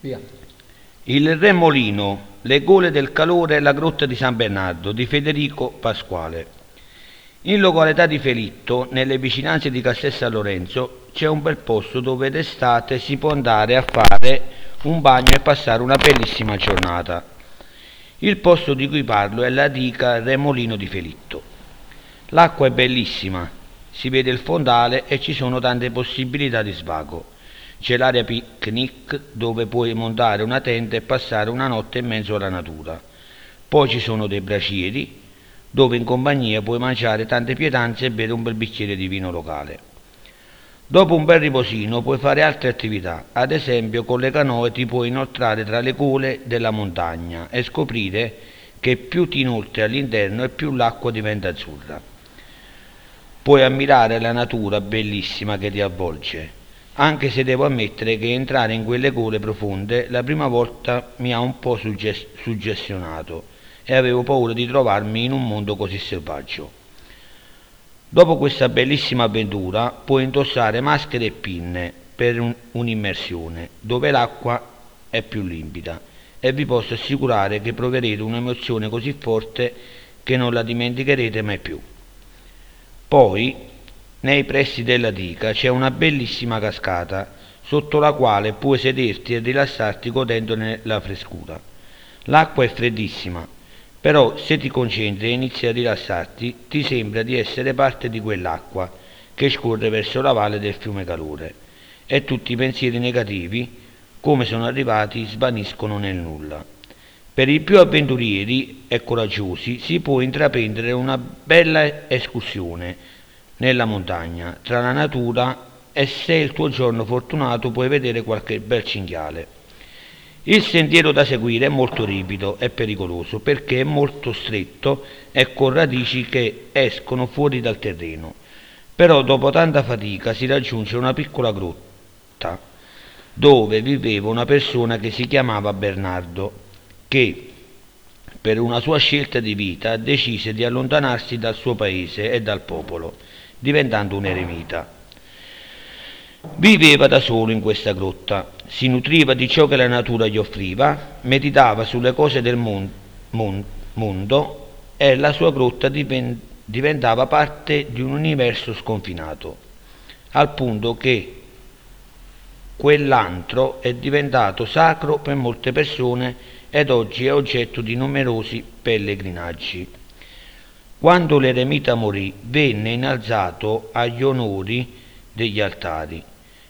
Via. Il Re Molino, le gole del calore e la grotta di San Bernardo di Federico Pasquale. In località di Felitto, nelle vicinanze di Castel San Lorenzo, c'è un bel posto dove d'estate si può andare a fare un bagno e passare una bellissima giornata. Il posto di cui parlo è la dica Remolino di Felitto. L'acqua è bellissima, si vede il fondale e ci sono tante possibilità di svago. C'è l'area picnic dove puoi montare una tenda e passare una notte in mezzo alla natura. Poi ci sono dei bracieri dove in compagnia puoi mangiare tante pietanze e bere un bel bicchiere di vino locale. Dopo un bel riposino puoi fare altre attività, ad esempio con le canoe ti puoi inoltrare tra le cole della montagna e scoprire che più ti inoltri all'interno e più l'acqua diventa azzurra. Puoi ammirare la natura bellissima che ti avvolge, anche se devo ammettere che entrare in quelle cole profonde la prima volta mi ha un po' suggestionato e avevo paura di trovarmi in un mondo così selvaggio. Dopo questa bellissima avventura puoi indossare maschere e pinne per un, un'immersione dove l'acqua è più limpida e vi posso assicurare che proverete un'emozione così forte che non la dimenticherete mai più. Poi nei pressi della dica c'è una bellissima cascata sotto la quale puoi sederti e rilassarti godendone la frescura. L'acqua è freddissima, però se ti concentri e inizi a rilassarti ti sembra di essere parte di quell'acqua che scorre verso la valle del fiume Calore e tutti i pensieri negativi, come sono arrivati, svaniscono nel nulla. Per i più avventurieri e coraggiosi si può intraprendere una bella escursione nella montagna, tra la natura e se il tuo giorno fortunato puoi vedere qualche bel cinghiale. Il sentiero da seguire è molto ripido e pericoloso perché è molto stretto e con radici che escono fuori dal terreno. Però dopo tanta fatica si raggiunge una piccola grotta dove viveva una persona che si chiamava Bernardo, che per una sua scelta di vita decise di allontanarsi dal suo paese e dal popolo, diventando un eremita. Viveva da solo in questa grotta, si nutriva di ciò che la natura gli offriva, meditava sulle cose del mon- mon- mondo e la sua grotta diven- diventava parte di un universo sconfinato, al punto che quell'antro è diventato sacro per molte persone ed oggi è oggetto di numerosi pellegrinaggi. Quando l'eremita morì, venne innalzato agli onori degli altari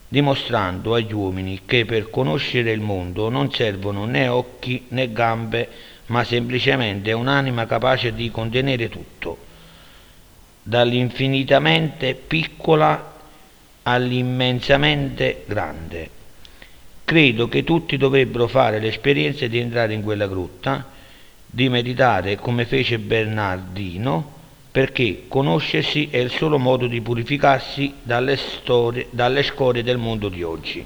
dimostrando agli uomini che per conoscere il mondo non servono né occhi né gambe, ma semplicemente un'anima capace di contenere tutto, dall'infinitamente piccola all'immensamente grande. Credo che tutti dovrebbero fare l'esperienza di entrare in quella grotta, di meditare come fece Bernardino, perché conoscersi è il solo modo di purificarsi dalle, storie, dalle scorie del mondo di oggi.